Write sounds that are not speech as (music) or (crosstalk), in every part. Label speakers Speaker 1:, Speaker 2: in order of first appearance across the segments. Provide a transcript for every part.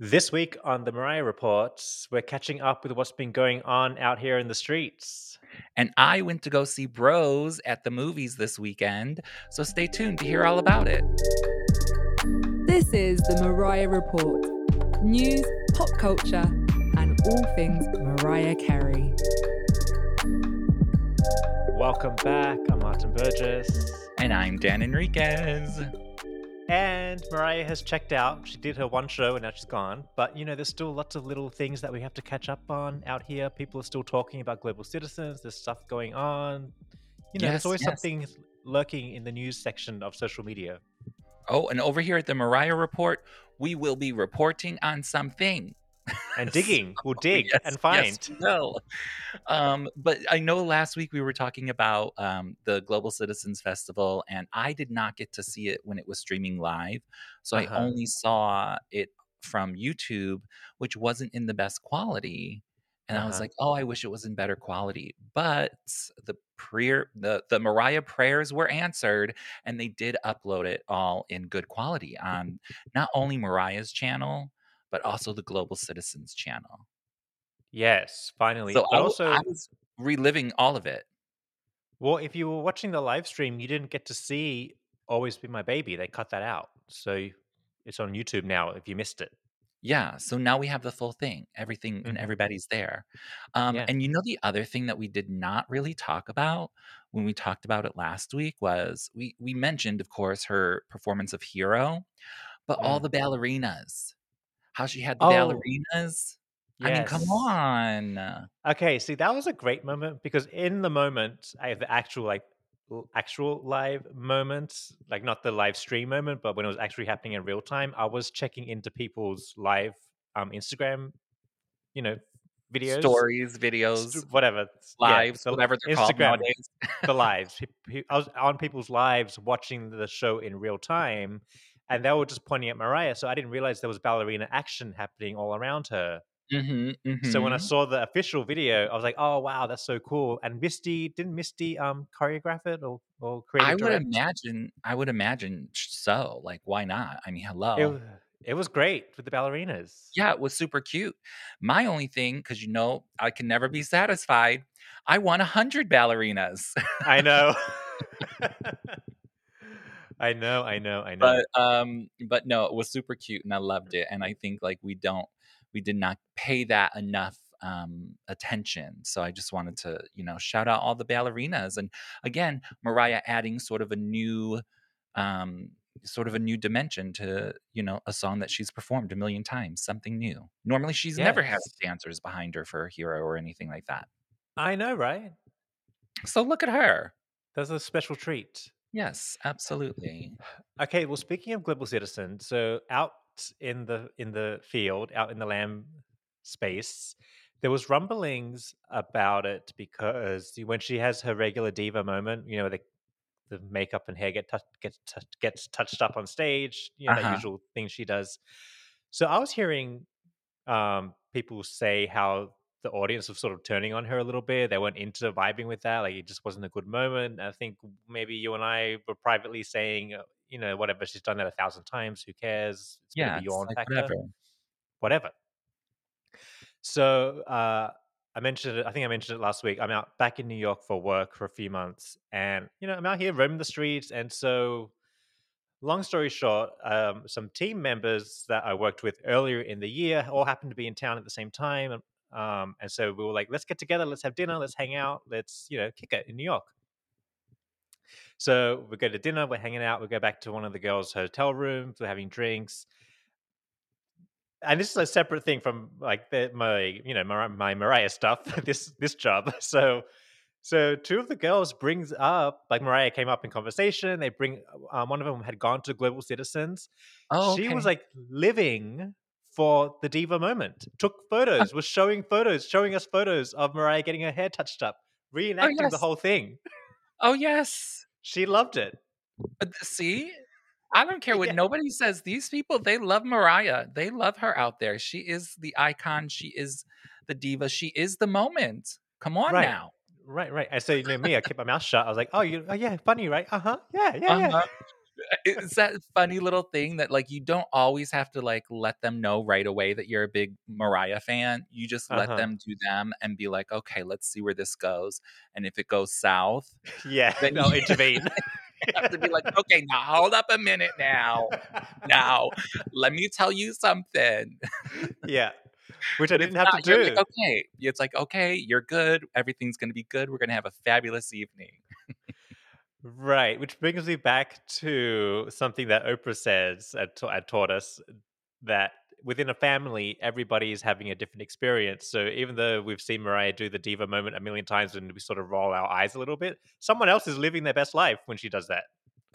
Speaker 1: This week on the Mariah Report, we're catching up with what's been going on out here in the streets.
Speaker 2: And I went to go see Bros at the movies this weekend, so stay tuned to hear all about it.
Speaker 3: This is the Mariah Report news, pop culture, and all things Mariah Carey.
Speaker 1: Welcome back. I'm Martin Burgess.
Speaker 2: And I'm Dan Enriquez.
Speaker 1: And Mariah has checked out. She did her one show and now she's gone. But, you know, there's still lots of little things that we have to catch up on out here. People are still talking about global citizens. There's stuff going on. You know,
Speaker 2: Yes,
Speaker 1: there's always
Speaker 2: yes.
Speaker 1: something lurking in the news section of social media.
Speaker 2: Oh, and over here at the Mariah Report, we will be reporting on something.
Speaker 1: And (laughs) digging. We'll dig
Speaker 2: Yes,
Speaker 1: and find.
Speaker 2: Yes, will. um, but I know last week we were talking about um, the Global Citizens Festival, and I did not get to see it when it was streaming live. So
Speaker 1: Uh-huh.
Speaker 2: I only saw it from YouTube, which wasn't in the best quality. And I was
Speaker 1: Uh-huh.
Speaker 2: like, oh, I wish it was in better quality. But the prayer, the, the Mariah prayers were answered, and they did upload it all in good quality on not only Mariah's channel, but also the Global Citizens channel.
Speaker 1: Yes, finally.
Speaker 2: So I,
Speaker 1: also,
Speaker 2: I was reliving all of it.
Speaker 1: well, if you were watching the live stream, you didn't get to see Always Be My Baby. They cut that out. So it's on YouTube now if you missed it.
Speaker 2: Yeah. So now we have the full thing, everything and
Speaker 1: Mhm.
Speaker 2: everybody's there. Um,
Speaker 1: Yeah.
Speaker 2: And you know, the other thing that we did not really talk about when we talked about it last week was we, we mentioned, of course, her performance of Hero, but all
Speaker 1: Mm.
Speaker 2: the ballerinas, how she had the
Speaker 1: Oh,
Speaker 2: ballerinas. I mean, come on.
Speaker 1: Okay, see, that was a great moment because in the moment, I have the actual like actual live moment, like not the live stream moment, but when it was actually happening in real time, I was checking into people's live um Instagram, you know, videos,
Speaker 2: Stories,
Speaker 1: st-
Speaker 2: videos,
Speaker 1: whatever, yeah,
Speaker 2: lives,
Speaker 1: the
Speaker 2: whatever they're called nowadays.
Speaker 1: the (laughs) lives. I was on people's lives watching the show in real time, and they were just pointing at Mariah, so I didn't realize there was ballerina action happening all around her.
Speaker 2: hmm
Speaker 1: So when I
Speaker 2: hmm
Speaker 1: saw the official video, I was like, "Oh wow, that's so cool!" And Misty didn't Misty um choreograph it or or create?
Speaker 2: I
Speaker 1: creative
Speaker 2: would
Speaker 1: direct?
Speaker 2: imagine, I would imagine so. Like, why not? I mean, hello.
Speaker 1: w- it was great with the ballerinas.
Speaker 2: Yeah, it was super cute. My only thing, because you know, I can never be satisfied. I want a hundred ballerinas,
Speaker 1: I know. (laughs) (laughs) I know, I know, I know.
Speaker 2: but um, but no, it was super cute, and I loved it. And I think like we don't, we did not pay that enough um attention. So I just wanted to, you know, shout out all the ballerinas, and again, Mariah adding sort of a new, um, sort of a new dimension to you know a song that she's performed a million times, something new. Normally, she's never had
Speaker 1: Yes,
Speaker 2: dancers behind her for a hero or anything like that.
Speaker 1: I know, right?
Speaker 2: So look at her.
Speaker 1: That's a special treat.
Speaker 2: Yes, absolutely.
Speaker 1: Okay, well, speaking of global citizen, so out in the in the field, out in the lamb space, there was rumblings about it because when she has her regular diva moment, you know, the the makeup and hair get touch, gets touch, gets touched up on stage, you know, that
Speaker 2: Uh-huh.
Speaker 1: usual thing she does. So I was hearing um, people say how the audience was sort of turning on her a little bit. They weren't into vibing with that. Like it just wasn't a good moment. I think maybe you and I were privately saying, uh, you know, whatever, she's done that a thousand times. Who cares? It's a bit of
Speaker 2: Yeah,
Speaker 1: yawn
Speaker 2: like
Speaker 1: factor.
Speaker 2: whatever.
Speaker 1: Whatever. So uh, I mentioned it. I think I mentioned it last week. I'm out back in New York for work for a few months, and you know, I'm out here roaming the streets. And so, long story short, um, some team members that I worked with earlier in the year all happened to be in town at the same time. And, Um, and so we were like, let's get together, let's have dinner, let's hang out, let's you know, kick it in New York. So we go to dinner, we're hanging out, we go back to one of the girls' hotel rooms, we're having drinks, and this is a separate thing from like the, my you know my, my Mariah stuff. (laughs) this this job. (laughs) So so two of the girls brings up like Mariah came up in conversation. They bring um, one of them had gone to Global Citizens.
Speaker 2: Oh,
Speaker 1: She was like living for the diva moment. Took photos, was showing photos, showing us photos of Mariah getting her hair touched up,
Speaker 2: oh
Speaker 1: reenacting the whole thing.
Speaker 2: Oh yes.
Speaker 1: She loved it.
Speaker 2: Uh, See, I don't care what
Speaker 1: Yeah,
Speaker 2: nobody says. These people, they love Mariah. They love her out there. She is the icon. She is the diva. She is the moment. Come on
Speaker 1: right.
Speaker 2: now.
Speaker 1: Right, right. I say, you know, me, I kept my (laughs) mouth shut. I was like, "Oh, you, oh, yeah, funny, right? Uh huh, yeah, yeah,
Speaker 2: Uh
Speaker 1: yeah."
Speaker 2: It's that funny little thing that like you don't always have to like let them know right away that you're a big Mariah fan. You just let
Speaker 1: Uh-huh.
Speaker 2: them do them and be like, okay, let's see where this goes. And if it goes south, (laughs)
Speaker 1: yeah,
Speaker 2: Then (laughs)
Speaker 1: they'll intervene.
Speaker 2: you have to be like, okay, now hold up a minute now. Now, let me tell you something. (laughs)
Speaker 1: yeah, which I didn't have
Speaker 2: not,
Speaker 1: to do.
Speaker 2: like, okay. It's like, okay, you're good. Everything's gonna be good. We're gonna have a fabulous evening.
Speaker 1: Right, which brings me back to something that Oprah says and, ta- and taught us that within a family, everybody is having a different experience. So even though we've seen Mariah do the diva moment a million times and we sort of roll our eyes a little bit, someone else is living their best life when she does that.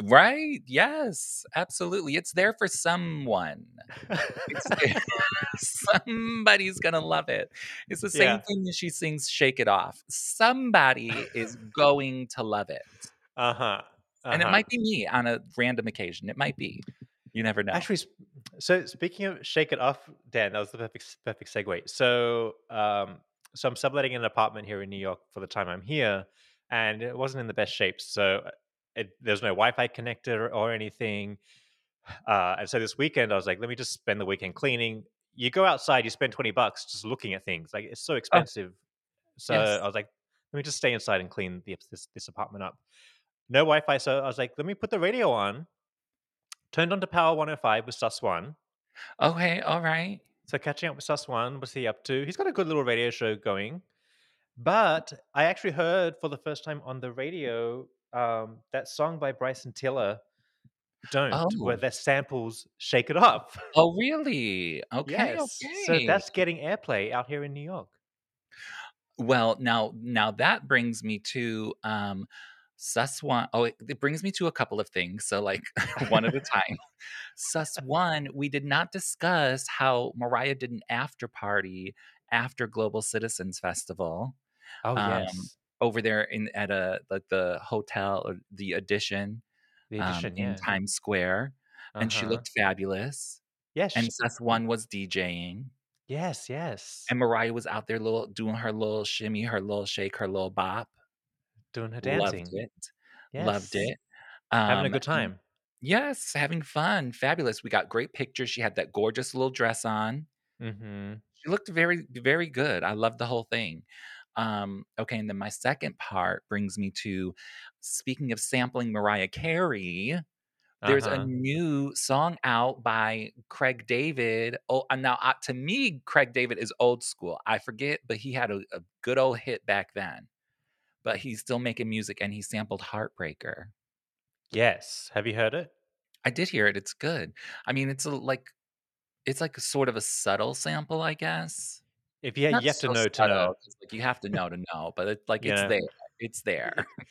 Speaker 2: Right? Yes, absolutely. It's there for someone. (laughs) (laughs) Somebody's gonna love it. It's the same
Speaker 1: Yeah.
Speaker 2: thing as she sings "Shake It Off." Somebody is going to love it,
Speaker 1: uh huh.
Speaker 2: and it might be me on a random occasion. It might be. You never know.
Speaker 1: Actually, so speaking of shake it off, Dan, that was the perfect perfect segue. So, um, so I'm subletting an apartment here in New York for the time I'm here, and it wasn't in the best shape. So, it, there's no Wi-Fi connected or, or anything. (sighs) Uh, and so this weekend, I was like, let me just spend the weekend cleaning. You go outside, you spend twenty bucks just looking at things. Like it's so expensive. so
Speaker 2: Yes.
Speaker 1: I was like, let me just stay inside and clean the, this this apartment up. No Wi-Fi, so I was like, let me put the radio on. Turned on to Power 105 with Suss One.
Speaker 2: okay, all right.
Speaker 1: So catching up with Suss One, what's he up to? He's got a good little radio show going. But I actually heard for the first time on the radio um, that song by Bryson Tiller, Don't, where
Speaker 2: Oh.
Speaker 1: their samples shake it off. (laughs)
Speaker 2: Oh, really? Okay,
Speaker 1: yes.
Speaker 2: okay.
Speaker 1: So that's getting airplay out here in New York.
Speaker 2: Well, now now that brings me to um Suss One. Oh, it, it brings me to a couple of things. So like (laughs) one at a (laughs) time. Suss One, we did not discuss how Mariah did an after party after Global Citizens Festival
Speaker 1: Oh,
Speaker 2: Um,
Speaker 1: yes.
Speaker 2: over there in at a like the hotel or the addition,
Speaker 1: The
Speaker 2: um,
Speaker 1: edition,
Speaker 2: in. Times Square, and she
Speaker 1: Uh-huh.
Speaker 2: looked fabulous.
Speaker 1: Yes.
Speaker 2: And Suss One was DJing.
Speaker 1: yes, yes.
Speaker 2: And Mariah was out there little doing her little shimmy, her little shake, her little bop.
Speaker 1: Doing her dancing.
Speaker 2: Loved it.
Speaker 1: Yes.
Speaker 2: Loved it.
Speaker 1: Having a
Speaker 2: Um,
Speaker 1: good time.
Speaker 2: Yes, having fun. Fabulous. We got great pictures. She had that gorgeous little dress on.
Speaker 1: Mm-hmm.
Speaker 2: She looked very, very good. I loved the whole thing. Um, okay, and then my second part brings me to speaking of sampling Mariah Carey. There's
Speaker 1: Uh-huh.
Speaker 2: a new song out by Craig David. Oh, and now uh, to me, Craig David is old school. I forget, but he had a, a good old hit back then. But he's still making music, and he sampled Heartbreaker.
Speaker 1: Yes. Have you heard it?
Speaker 2: I did hear it. It's good. I mean, it's a, like, it's like a sort of a subtle sample, I guess.
Speaker 1: If you,
Speaker 2: Not
Speaker 1: you have to
Speaker 2: so
Speaker 1: know to
Speaker 2: subtle,
Speaker 1: know.
Speaker 2: 'cause, Like you have to know to know, but it's like
Speaker 1: You
Speaker 2: it's there. It's there. (laughs)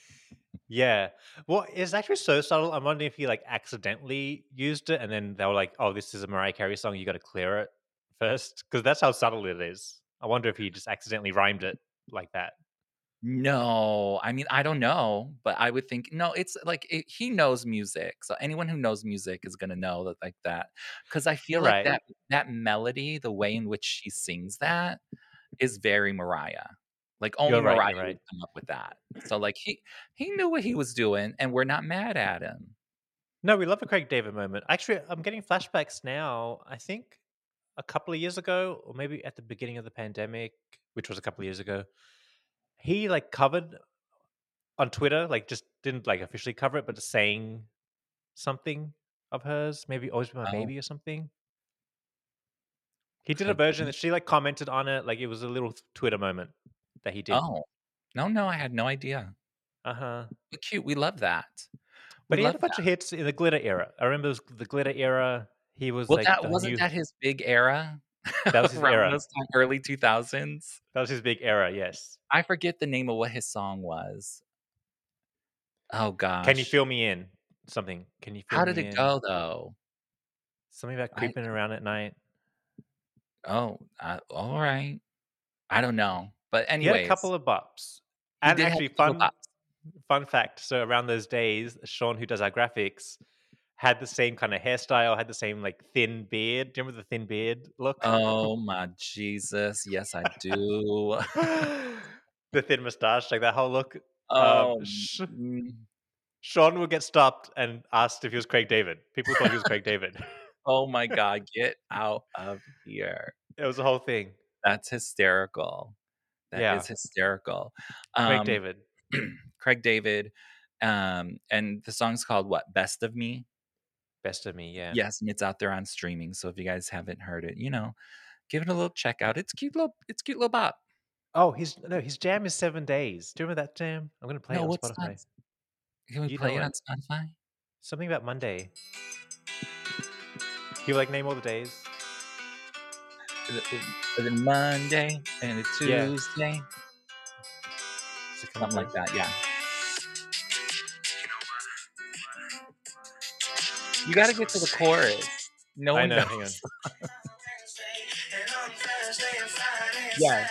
Speaker 1: Yeah. Well, it's actually so subtle. I'm wondering if he like accidentally used it and then they were like, oh, this is a Mariah Carey song. You got to clear it first. Because that's how subtle it is. I wonder if he just accidentally rhymed it like that.
Speaker 2: No, I mean I don't know, but I would think no. It's like it, he knows music, so anyone who knows music is gonna know that like that. Because I feel like
Speaker 1: right.
Speaker 2: that that melody, the way in which she sings that, is very Mariah. Like only
Speaker 1: You're right,
Speaker 2: Mariah
Speaker 1: you're right.
Speaker 2: would come up with that. So like he he knew what he was doing, and we're not mad at him.
Speaker 1: No, we love a Craig David moment. Actually, I'm getting flashbacks now. I think a couple of years ago, or maybe at the beginning of the pandemic, which was a couple of years ago, he like covered on Twitter, like just didn't like officially cover it, but just saying something of hers, maybe always be my
Speaker 2: Oh.
Speaker 1: baby or something. He did a version that she like commented on it, like it was a little Twitter moment that he did.
Speaker 2: Oh no, no, I had no idea.
Speaker 1: Uh huh.
Speaker 2: Cute, we love that.
Speaker 1: But
Speaker 2: We
Speaker 1: he had a bunch of hits in the glitter era. I remember it was the glitter era. He was
Speaker 2: Well,
Speaker 1: like
Speaker 2: that wasn't
Speaker 1: new-
Speaker 2: that his big era. (laughs)
Speaker 1: That was his era.
Speaker 2: early two thousands.
Speaker 1: that was his big era. Yes.
Speaker 2: I forget the name of what his song was. Oh gosh.
Speaker 1: Can you feel me in? Something. Can you feel
Speaker 2: How did it
Speaker 1: in?
Speaker 2: go though?
Speaker 1: Something about
Speaker 2: I-
Speaker 1: creeping around at night.
Speaker 2: Oh, uh, all right. I don't know, but
Speaker 1: had a couple of bops. And actually, fun fun fact. So around those days, Sean, who does our graphics, had the same kind of hairstyle, had the same like thin beard. Do you remember the thin beard look?
Speaker 2: Oh my Jesus! Yes, I do. (laughs)
Speaker 1: the thin mustache, like that whole look.
Speaker 2: Oh,
Speaker 1: sh-
Speaker 2: mm,
Speaker 1: Sean would get stopped and asked if he was Craig David. People thought he was Craig David.
Speaker 2: Oh my (laughs) god, get out of here.
Speaker 1: It was the whole thing.
Speaker 2: That's hysterical. That is
Speaker 1: Yeah.
Speaker 2: hysterical.
Speaker 1: Craig
Speaker 2: Um,
Speaker 1: David. (clears throat)
Speaker 2: Craig David. Um, and the song's called what? Best of Me.
Speaker 1: Best of me, yeah.
Speaker 2: Yes, and it's out there on streaming. So if you guys haven't heard it, you know, give it a little check out. It's cute little it's cute little bop.
Speaker 1: Oh, his no, his jam is seven days. Do you remember that jam? I'm gonna play
Speaker 2: no,
Speaker 1: it on Spotify.
Speaker 2: Can we
Speaker 1: You
Speaker 2: play it on Spotify?
Speaker 1: Something about Monday. He would like name all the days.
Speaker 2: Is it- is it Monday and a Tuesday.
Speaker 1: Come
Speaker 2: Something mm-hmm.
Speaker 1: like
Speaker 2: that, yeah. You gotta get to the chorus. No
Speaker 1: I
Speaker 2: one
Speaker 1: know.
Speaker 2: knows.
Speaker 1: Hang on.
Speaker 2: Yes.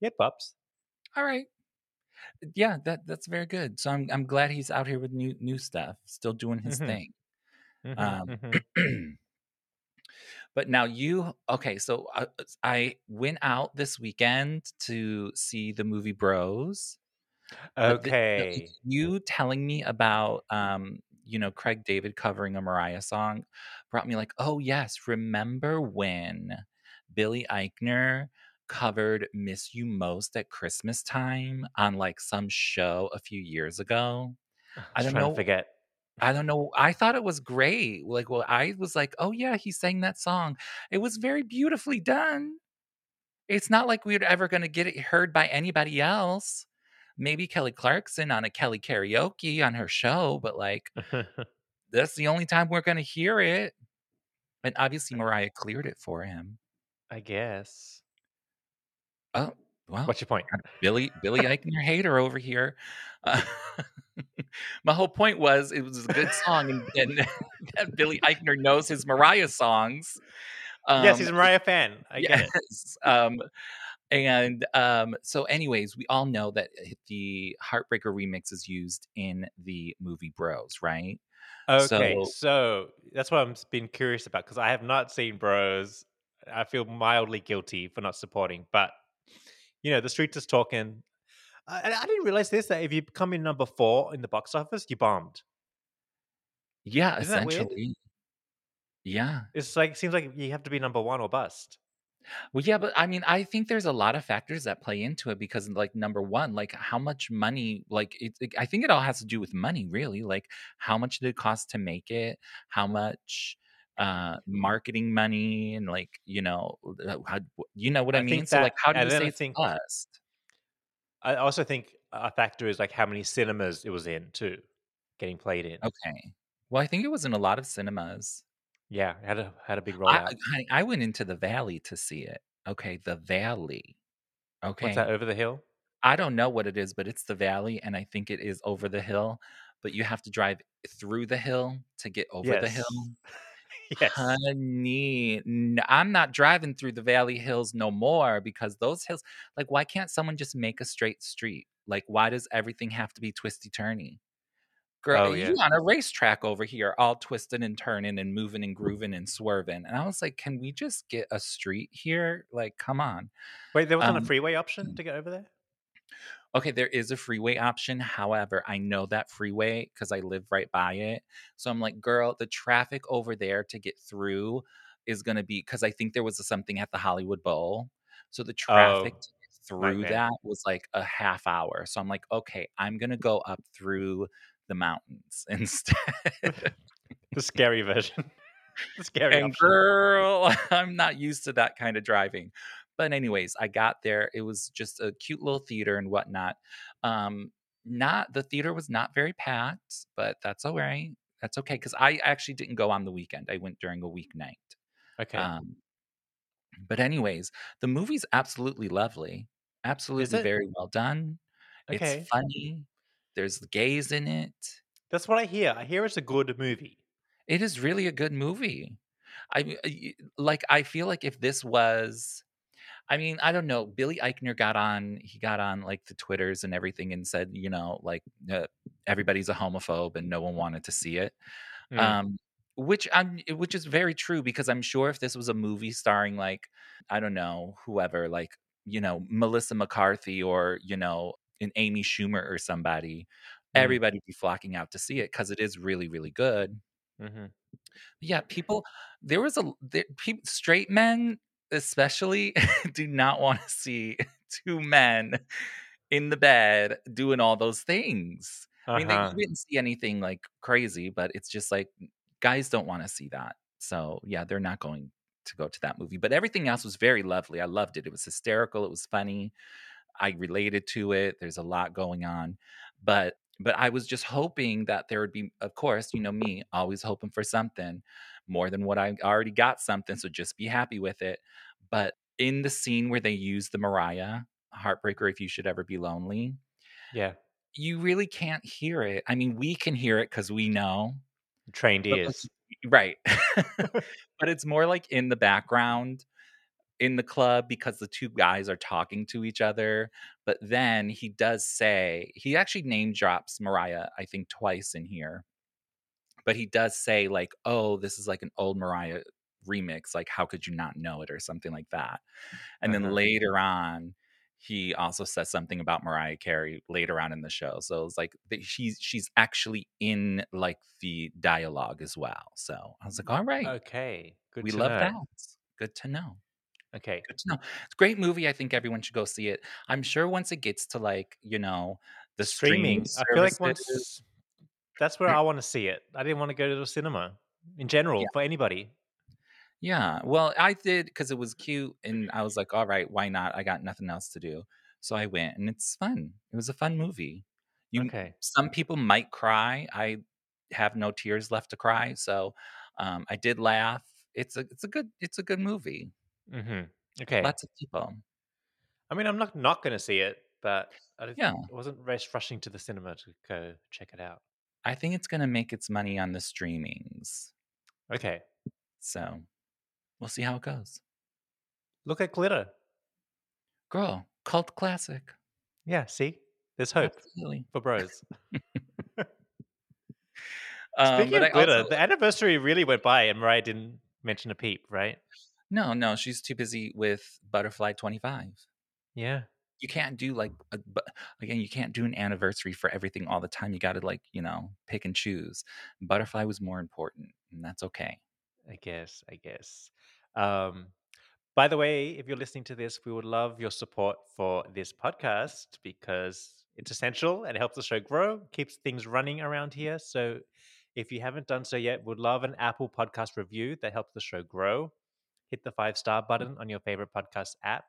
Speaker 1: He had pops.
Speaker 2: All right. Yeah, that that's very good. So I'm I'm glad he's out here with new new stuff, still doing his
Speaker 1: Mhm.
Speaker 2: thing.
Speaker 1: Mhm,
Speaker 2: Um,
Speaker 1: mhm. (clears throat)
Speaker 2: but now you okay? So I, I went out this weekend to see the movie Bros. But the- the-
Speaker 1: Okay.
Speaker 2: you telling me about um, you know, Craig David covering a Mariah song brought me like, oh yes, remember when Billy Eichner covered Miss You Most at Christmas time on like some show a few years ago? I
Speaker 1: Just
Speaker 2: don't know.
Speaker 1: forget.
Speaker 2: I don't know. I thought it was great. Like, well, I was like, oh yeah, he sang that song. It was very beautifully done. It's not like we were ever going to get it heard by anybody else. Maybe Kelly Clarkson on a Kelly karaoke on her show, but like (laughs) that's the only time we're going to hear it. And obviously Mariah cleared it for him.
Speaker 1: I guess.
Speaker 2: Oh, well,
Speaker 1: What's your point?
Speaker 2: Billy Billy Eichner hater over here. Uh, (laughs) my whole point was it was a good song, and, and (laughs) that Billy Eichner knows his Mariah songs.
Speaker 1: yes, he's a
Speaker 2: Um,
Speaker 1: Mariah fan. I get it.
Speaker 2: yes. Um, and um, so, anyways, we all know that the Heartbreaker remix is used in the movie Bros, right?
Speaker 1: Okay,
Speaker 2: So-
Speaker 1: so that's what I'm been curious about because I have not seen Bros. I feel mildly guilty for not supporting, but you know, the streets is talking. Uh, I, I I didn't realize this that if you come in number four in the box office, you bombed.
Speaker 2: Yeah,
Speaker 1: Isn't
Speaker 2: essentially. Yeah.
Speaker 1: It's like seems like you have to be number one or bust.
Speaker 2: Well, yeah, but I mean, I think there's a lot of factors that play into it because, like, number one, like how much money, like, it, it- I think it all has to do with money, really. Like, how much did it cost to make it? How much uh marketing money and like you know uh, how you know what i,
Speaker 1: I
Speaker 2: mean so
Speaker 1: that-
Speaker 2: like how do you say
Speaker 1: I think-
Speaker 2: bust
Speaker 1: I also think a factor is like how many cinemas it was in too, getting played in.
Speaker 2: okay well i think it was in a lot of cinemas
Speaker 1: Yeah, it had a had a big
Speaker 2: I,
Speaker 1: rollout.
Speaker 2: honey, I went into the valley to see it okay the valley okay
Speaker 1: What's that over the hill?
Speaker 2: I don't know what it is, but it's the valley, and I think it is over the hill. But you have to drive through the hill to get over the hill.
Speaker 1: Yes.
Speaker 2: Honey, I'm not driving through the valley hills no more because those hills, like, why can't someone just make a straight street? Like, why does everything have to be twisty turny? Girl,
Speaker 1: Oh, yeah.
Speaker 2: you on a racetrack over here, all twisting and turning and moving and grooving and swerving. And I was like, can we just get a street here? Like, come on.
Speaker 1: Wait, there wasn't
Speaker 2: Um,
Speaker 1: a freeway option to get over there?
Speaker 2: Okay, there is a freeway option. However, I know that freeway because I live right by it. So I'm like, girl, the traffic over there to get through is going to be because I think there was something at the Hollywood Bowl. So the traffic
Speaker 1: Oh,
Speaker 2: to get through
Speaker 1: nightmare.
Speaker 2: that was like a half hour. So I'm like, okay, I'm going to go up through the mountains (laughs) instead. (laughs)
Speaker 1: The scary version. (laughs) the scary
Speaker 2: and
Speaker 1: option.
Speaker 2: girl, I'm not used to that kind of driving. But anyways, I got there. It was just a cute little theater and whatnot. Um, not the theater was not very packed, but that's all right. That's okay because I actually didn't go on the weekend. I went during a weeknight.
Speaker 1: Okay.
Speaker 2: Um, but anyways, the movie's absolutely lovely. Absolutely very well done.
Speaker 1: okay.
Speaker 2: It's funny. There's gays in it.
Speaker 1: That's what I hear. I hear it's a good movie.
Speaker 2: It is really a good movie. I mean, like I feel like if this was I mean, I don't know. Billy Eichner got on he got on like the Twitters and everything and said, you know, like uh, everybody's a homophobe and no one wanted to see it.
Speaker 1: Mm.
Speaker 2: Um Which I'm which is very true because I'm sure if this was a movie starring like, I don't know, whoever, like, you know, Melissa McCarthy or, you know, an Amy Schumer or somebody,
Speaker 1: Mm.
Speaker 2: everybody'd be flocking out to see it because it is really, really good.
Speaker 1: hmm
Speaker 2: Yeah, people there was a there, peop straight men especially (laughs) do not wanna see (laughs) 2 men in the bed doing all those things. I mean, they you
Speaker 1: Uh-huh.
Speaker 2: didn't see anything, like, crazy, but it's just like, guys don't wanna see that. So, yeah, they're not going to go to that movie, but everything else was very lovely. I loved it. It was hysterical, it was funny. I related to it. There's a lot going on. But but I was just hoping that there would be of course, you know me, always hoping for something more than what I already got something, so just be happy with it. But in the scene where they use the Mariah Heartbreaker if you should ever be lonely,
Speaker 1: Yeah.
Speaker 2: you really can't hear it. I mean, we can hear it because we know,
Speaker 1: Trained ears. (laughs)
Speaker 2: right. (laughs) (laughs) But it's more like in the background in the club because the 2 guys are talking to each other, but then he does say he actually name drops Mariah, I think, twice in here, but he does say, like, "Oh, this is like an old Mariah remix, like, how could you not know it?" or something like that, and then
Speaker 1: Uh-huh.
Speaker 2: later on, he also says something about Mariah Carey later on in the show, so it's like she's she's actually in, like, the dialogue as well, so I was like, "Alright,
Speaker 1: Okay. Good
Speaker 2: we love
Speaker 1: know.
Speaker 2: that. Good to know."
Speaker 1: Okay.
Speaker 2: Good to know. It's a great movie, I think everyone should go see it. I'm sure once it gets to, like, you know, the streaming
Speaker 1: Streaming. I feel like once that's where I want to see it. I didn't want to go to the cinema in general
Speaker 2: Yeah,
Speaker 1: for anybody.
Speaker 2: Yeah. Well, I did because it was cute, and I was like, "Alright, why not? I got nothing else to do." So I went, and it's fun. It was a fun movie. You
Speaker 1: Okay.
Speaker 2: some people might cry. I have no tears left to cry, so, um, I did laugh. It's a it's a good it's a good movie.
Speaker 1: hmm Okay.
Speaker 2: Lots of people.
Speaker 1: I mean, I'm not not going to see it, but I,
Speaker 2: Yeah,
Speaker 1: I wasn't rush, rushing to the cinema to go check it out.
Speaker 2: I think it's gonna make its money on the streamings,
Speaker 1: Okay.
Speaker 2: so we'll see how it goes.
Speaker 1: Look at Glitter.
Speaker 2: Girl, cult classic.
Speaker 1: Yeah. See, there's hope
Speaker 2: Absolutely.
Speaker 1: for bros. (laughs)
Speaker 2: Um,
Speaker 1: Speaking
Speaker 2: I
Speaker 1: of Glitter,
Speaker 2: also
Speaker 1: the anniversary really went by, and Mariah didn't mention a peep, right?
Speaker 2: no, no, she's too busy with Butterfly 25.
Speaker 1: Yeah.
Speaker 2: You can't do like a, again, you can't do an anniversary for everything all the time. You got to like, you know, pick and choose. Butterfly was more important, and that's okay.
Speaker 1: I guess. I guess. Um, By the way, if you're listening to this, we would love your support for this podcast because it's essential and it helps the show grow, keeps things running around here. So if you haven't done so yet, would love an Apple podcast review that helps the show grow. Hit the five star button on your favorite podcast app.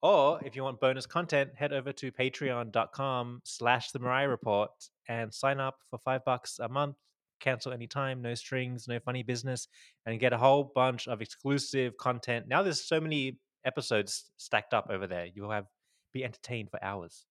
Speaker 1: Or if you want bonus content, head over to patreon.com slash the Mariah Report and sign up for five bucks a month. Cancel anytime, no strings, no funny business and get a whole bunch of exclusive content. Now there's so many episodes stacked up over there. You'll have be entertained for hours.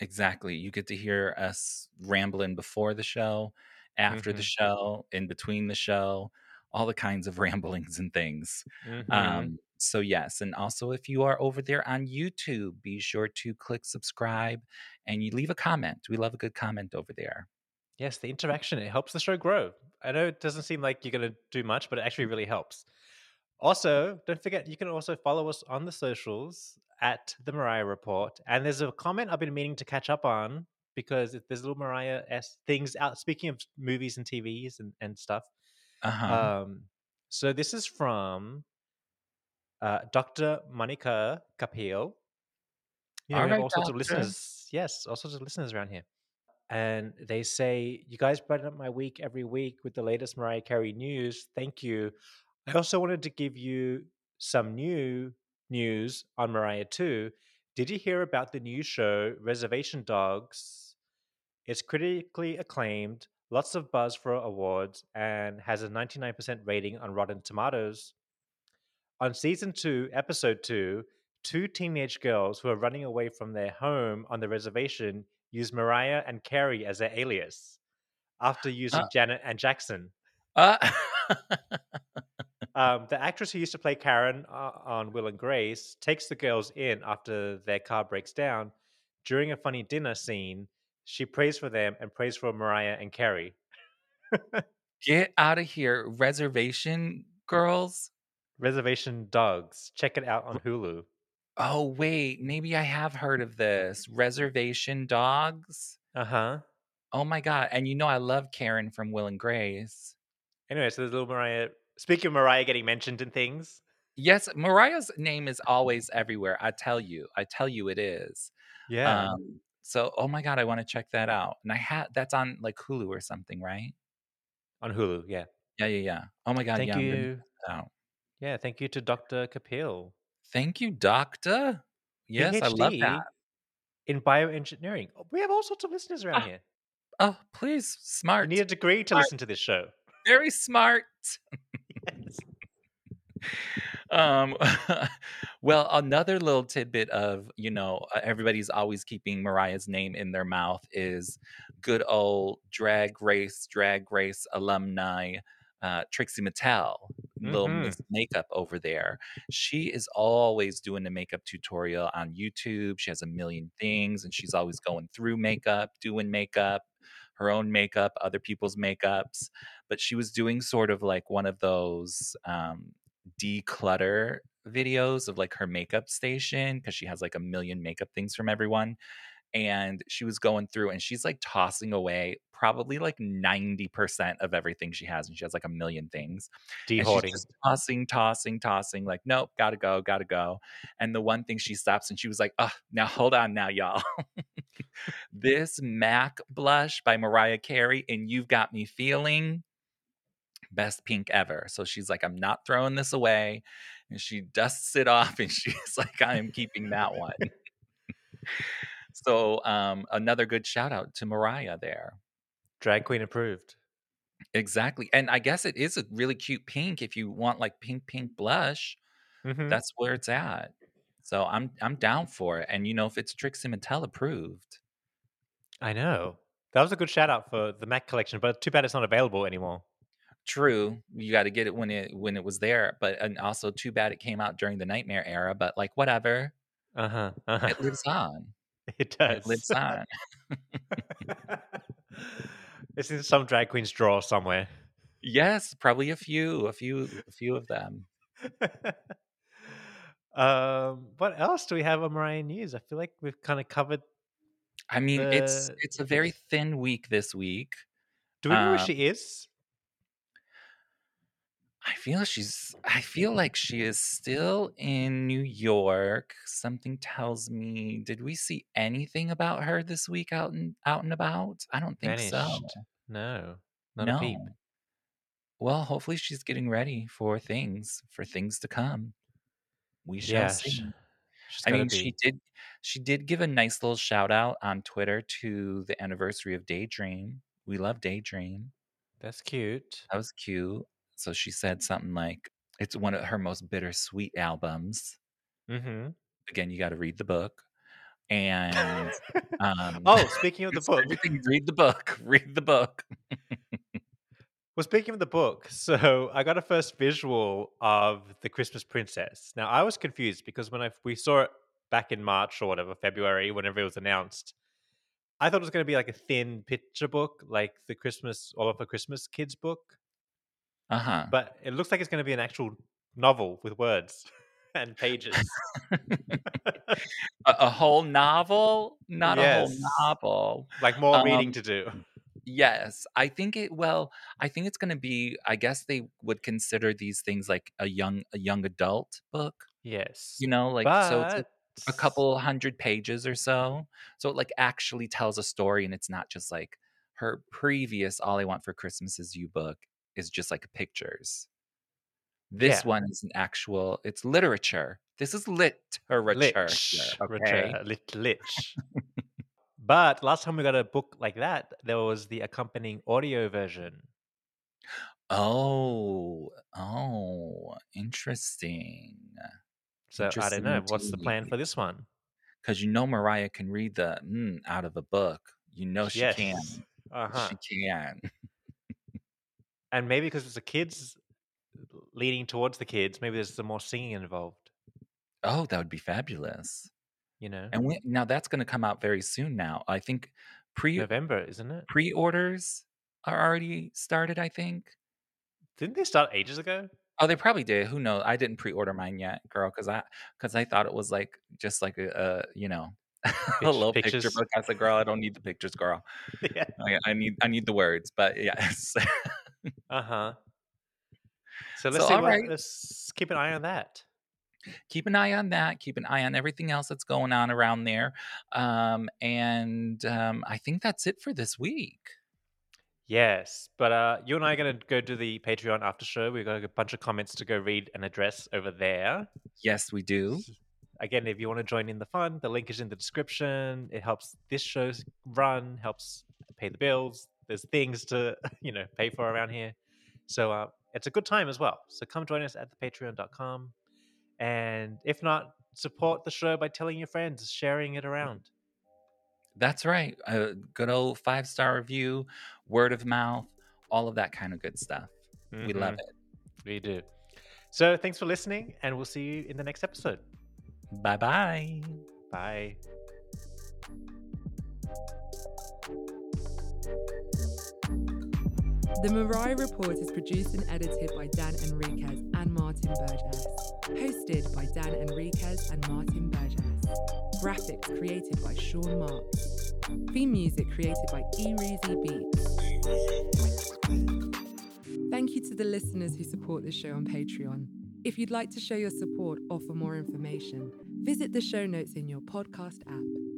Speaker 2: Exactly. You get to hear us rambling before the show, after the
Speaker 1: hmm
Speaker 2: show, in between the show, all the kinds of (laughs) ramblings and things.
Speaker 1: hmm
Speaker 2: Um, so yes, and also if you are over there on YouTube, be sure to click subscribe and you leave a comment. We love a good comment over there.
Speaker 1: Yes, the interaction it helps the show grow. I know it doesn't seem like you're going to do much, but it actually really helps. Also, don't forget you can also follow us on the socials at the Mariah Report. And there's a comment I've been meaning to catch up on because there's little Mariah s things out. Speaking of movies and TVs and, and stuff,
Speaker 2: Uh-huh.
Speaker 1: um, so this is from uh, Dr. Monica Kapil. You know,
Speaker 2: All
Speaker 1: we have
Speaker 2: right,
Speaker 1: all sorts of listeners. Yes, all sorts of listeners around here. And they say, You guys brighten up my week every week with the latest Mariah Carey news. Thank you. I also wanted to give you some new news on Mariah, too. Did you hear about the new show, Reservation Dogs? It's critically acclaimed, lots of buzz for awards, and has a 99% rating on Rotten Tomatoes. On season two, episode two, two teenage girls who are running away from their home on the reservation use Mariah and Carrie as their alias after
Speaker 2: Uh,
Speaker 1: using Janet and Jackson.
Speaker 2: uh, (laughs)
Speaker 1: Um, the actress who used to play Karen uh, on Will and Grace takes the girls in after their car breaks down. During a funny dinner scene, she prays for them and prays for Mariah and Carrie.
Speaker 2: Get out of here. Reservation girls?
Speaker 1: Reservation Dogs. Check it out on Hulu.
Speaker 2: Oh, wait. Maybe I have heard of this. Reservation dogs?
Speaker 1: Uh huh.
Speaker 2: Oh my God. And you know, I love Karen from Will and Grace.
Speaker 1: Anyway, so there's a little Mariah. Speaking of Mariah getting mentioned in things,
Speaker 2: Yes, Mariah's name is always everywhere. I tell you. I tell you it is.
Speaker 1: yeah,
Speaker 2: Um, so oh my God, I want to check that out. And I had that's on like Hulu or something, right?
Speaker 1: on Hulu. Yeah.
Speaker 2: Yeah, yeah, yeah. Oh my God,
Speaker 1: Thank
Speaker 2: yeah.
Speaker 1: You.
Speaker 2: check that out.
Speaker 1: Yeah, thank you to Dr. Kapil.
Speaker 2: Thank you, Doctor. Yes, I love that.
Speaker 1: in bioengineering. Oh, We have all sorts of listeners around
Speaker 2: Ah,
Speaker 1: here.
Speaker 2: Oh, please,
Speaker 1: You
Speaker 2: smart.
Speaker 1: need a degree to
Speaker 2: Smart.
Speaker 1: listen to this show.
Speaker 2: Very smart. (laughs)
Speaker 1: Yes. (laughs)
Speaker 2: Um, (laughs) well, another little tidbit of, you know, uh, everybody's always keeping Mariah's name in their mouth is good old drag race, drag race alumni, uh, Trixie Mattel, little
Speaker 1: Mhm.
Speaker 2: Miss Makeup over there. She is always doing the makeup tutorial on YouTube. She has a million things and she's always going through makeup, doing makeup, her own makeup, other people's makeups. But she was doing sort of like one of those um, declutter videos of like her makeup station because she has like a million makeup things from everyone and she was going through and she's like tossing away probably like 90% of everything she has and she has like a million things and she's
Speaker 1: De-hoarding.
Speaker 2: just tossing tossing tossing like nope gotta go gotta go and the one thing she stops and she was like oh now hold on now y'all. (laughs) This mac blush by mariah carey and you've got me feeling best pink ever. So she's like i'm not throwing this away and she dusts it off and (laughs) she's like i am keeping that one (laughs) so um another good shout out to mariah there
Speaker 1: Drag queen approved.
Speaker 2: exactly and i guess it is a really cute pink if you want like pink pink blush
Speaker 1: Mhm.
Speaker 2: that's where it's at so i'm i'm down for it and you know if it's trixie mattel approved
Speaker 1: I know. That was a good shout out for the Mac collection, but too bad it's not available anymore.
Speaker 2: true you got to get it when it when it was there but and also too bad it came out during the nightmare era but like whatever
Speaker 1: Uh huh. Uh-huh.
Speaker 2: it lives on (laughs)
Speaker 1: It does.
Speaker 2: it lives on (laughs)
Speaker 1: it's in some drag queen's drawer somewhere.
Speaker 2: yes probably a few a few a few of them (laughs)
Speaker 1: um, what else do we have on Mariah News? I feel like we've kind of covered.
Speaker 2: i mean it's
Speaker 1: The-
Speaker 2: it's a very thin week this week
Speaker 1: Do we know where
Speaker 2: Um,
Speaker 1: she is?
Speaker 2: I feel she's I feel like she is still in New York. Something tells me did we see anything about her this week out and out and about? I don't think so.
Speaker 1: No, not
Speaker 2: no.
Speaker 1: a peep.
Speaker 2: Well, hopefully she's getting ready for things, for things to come. We shall
Speaker 1: Yeah,
Speaker 2: see. I mean, she did she did give a nice little shout out on Twitter to the anniversary of Daydream. We love Daydream.
Speaker 1: That's cute.
Speaker 2: That was cute. So she said something like, it's one of her most bittersweet albums.
Speaker 1: Mm-hmm.
Speaker 2: Again, you got to read the book. And (laughs) um,
Speaker 1: oh, speaking of the (laughs) book.
Speaker 2: read the book. (laughs) Read the book.
Speaker 1: Well, speaking of the book, so I got a first visual of the Christmas Princess. Now I was confused because when I we saw it back in March or whatever, February, whenever it was announced, I thought it was going to be like a thin picture book, like the Christmas all of a Christmas kids book.
Speaker 2: Uh huh.
Speaker 1: But it looks like it's going to be an actual novel with words (laughs) and pages. (laughs)
Speaker 2: a, a whole novel, not a whole novel.
Speaker 1: like more reading
Speaker 2: Um,
Speaker 1: to do.
Speaker 2: Yes, I think it. Well, I think it's going to be. I guess they would consider these things like a young, a young adult book.
Speaker 1: Yes.
Speaker 2: You know, like so. It's a, a couple hundred pages or so. So it like actually tells a story, and it's not just like her previous "All I Want for Christmas Is You" book is just like pictures. This
Speaker 1: Yeah.
Speaker 2: one is an actual. It's literature. This is literature.
Speaker 1: Lich,
Speaker 2: Okay.
Speaker 1: Lit, lich. but last time we got a book like that, there was the accompanying audio version.
Speaker 2: Oh, oh, interesting.
Speaker 1: So I don't know. What's the plan for this one?
Speaker 2: Because you know Mariah can read the mm, out of a book. You know she can.
Speaker 1: Uh-huh.
Speaker 2: She can.
Speaker 1: And maybe because it's the kids leading towards the kids, maybe there's some more singing involved.
Speaker 2: Oh, that would be fabulous.
Speaker 1: You know,
Speaker 2: And we, now that's going to come out very soon. Now I think pre
Speaker 1: November, isn't it?
Speaker 2: pre orders are already started, I think.
Speaker 1: Didn't they start ages ago?
Speaker 2: Oh, they probably did. Who knows? I didn't pre-order mine yet, girl, because I because I thought it was like just like a, a you know (laughs) a little picture
Speaker 1: pictures.
Speaker 2: book. I said, girl, I don't need the pictures, girl. (laughs)
Speaker 1: yeah.
Speaker 2: I, I need I need the words. But yes, (laughs)
Speaker 1: Uh huh. So let's
Speaker 2: So,
Speaker 1: see. What,
Speaker 2: right.
Speaker 1: Let's keep an eye on that.
Speaker 2: keep an eye on that. Keep an eye on everything else that's going on around there. Um, and um, I think that's it for this week.
Speaker 1: Yes, but uh, you and I are going to go to the Patreon after show. We've got a bunch of comments to go read and address over there.
Speaker 2: Yes, we do.
Speaker 1: Again, if you want to join in the fun, the link is in the description. It helps this show run, helps pay the bills. There's things to (laughs) you know pay for around here, so uh, it's a good time as well. So come join us at the Patreon.com, and if not, support the show by telling your friends, sharing it around.
Speaker 2: That's right. A good old five star review, word of mouth, all of that kind of good stuff. We love
Speaker 1: Mhm.
Speaker 2: it.
Speaker 1: We do. So thanks for listening, and we'll see you in the next episode.
Speaker 2: Bye bye
Speaker 1: bye.
Speaker 3: The Mariah Report is produced and edited by Dan Enriquez and Martin Burgess. Hosted by Dan Enriquez and Martin Burgess. Graphics created by Sean Marks. Theme music created by Ereezy Beatz. Thank you to the listeners who support this show on Patreon. If you'd like to show your support or for more information, visit the show notes in your podcast app.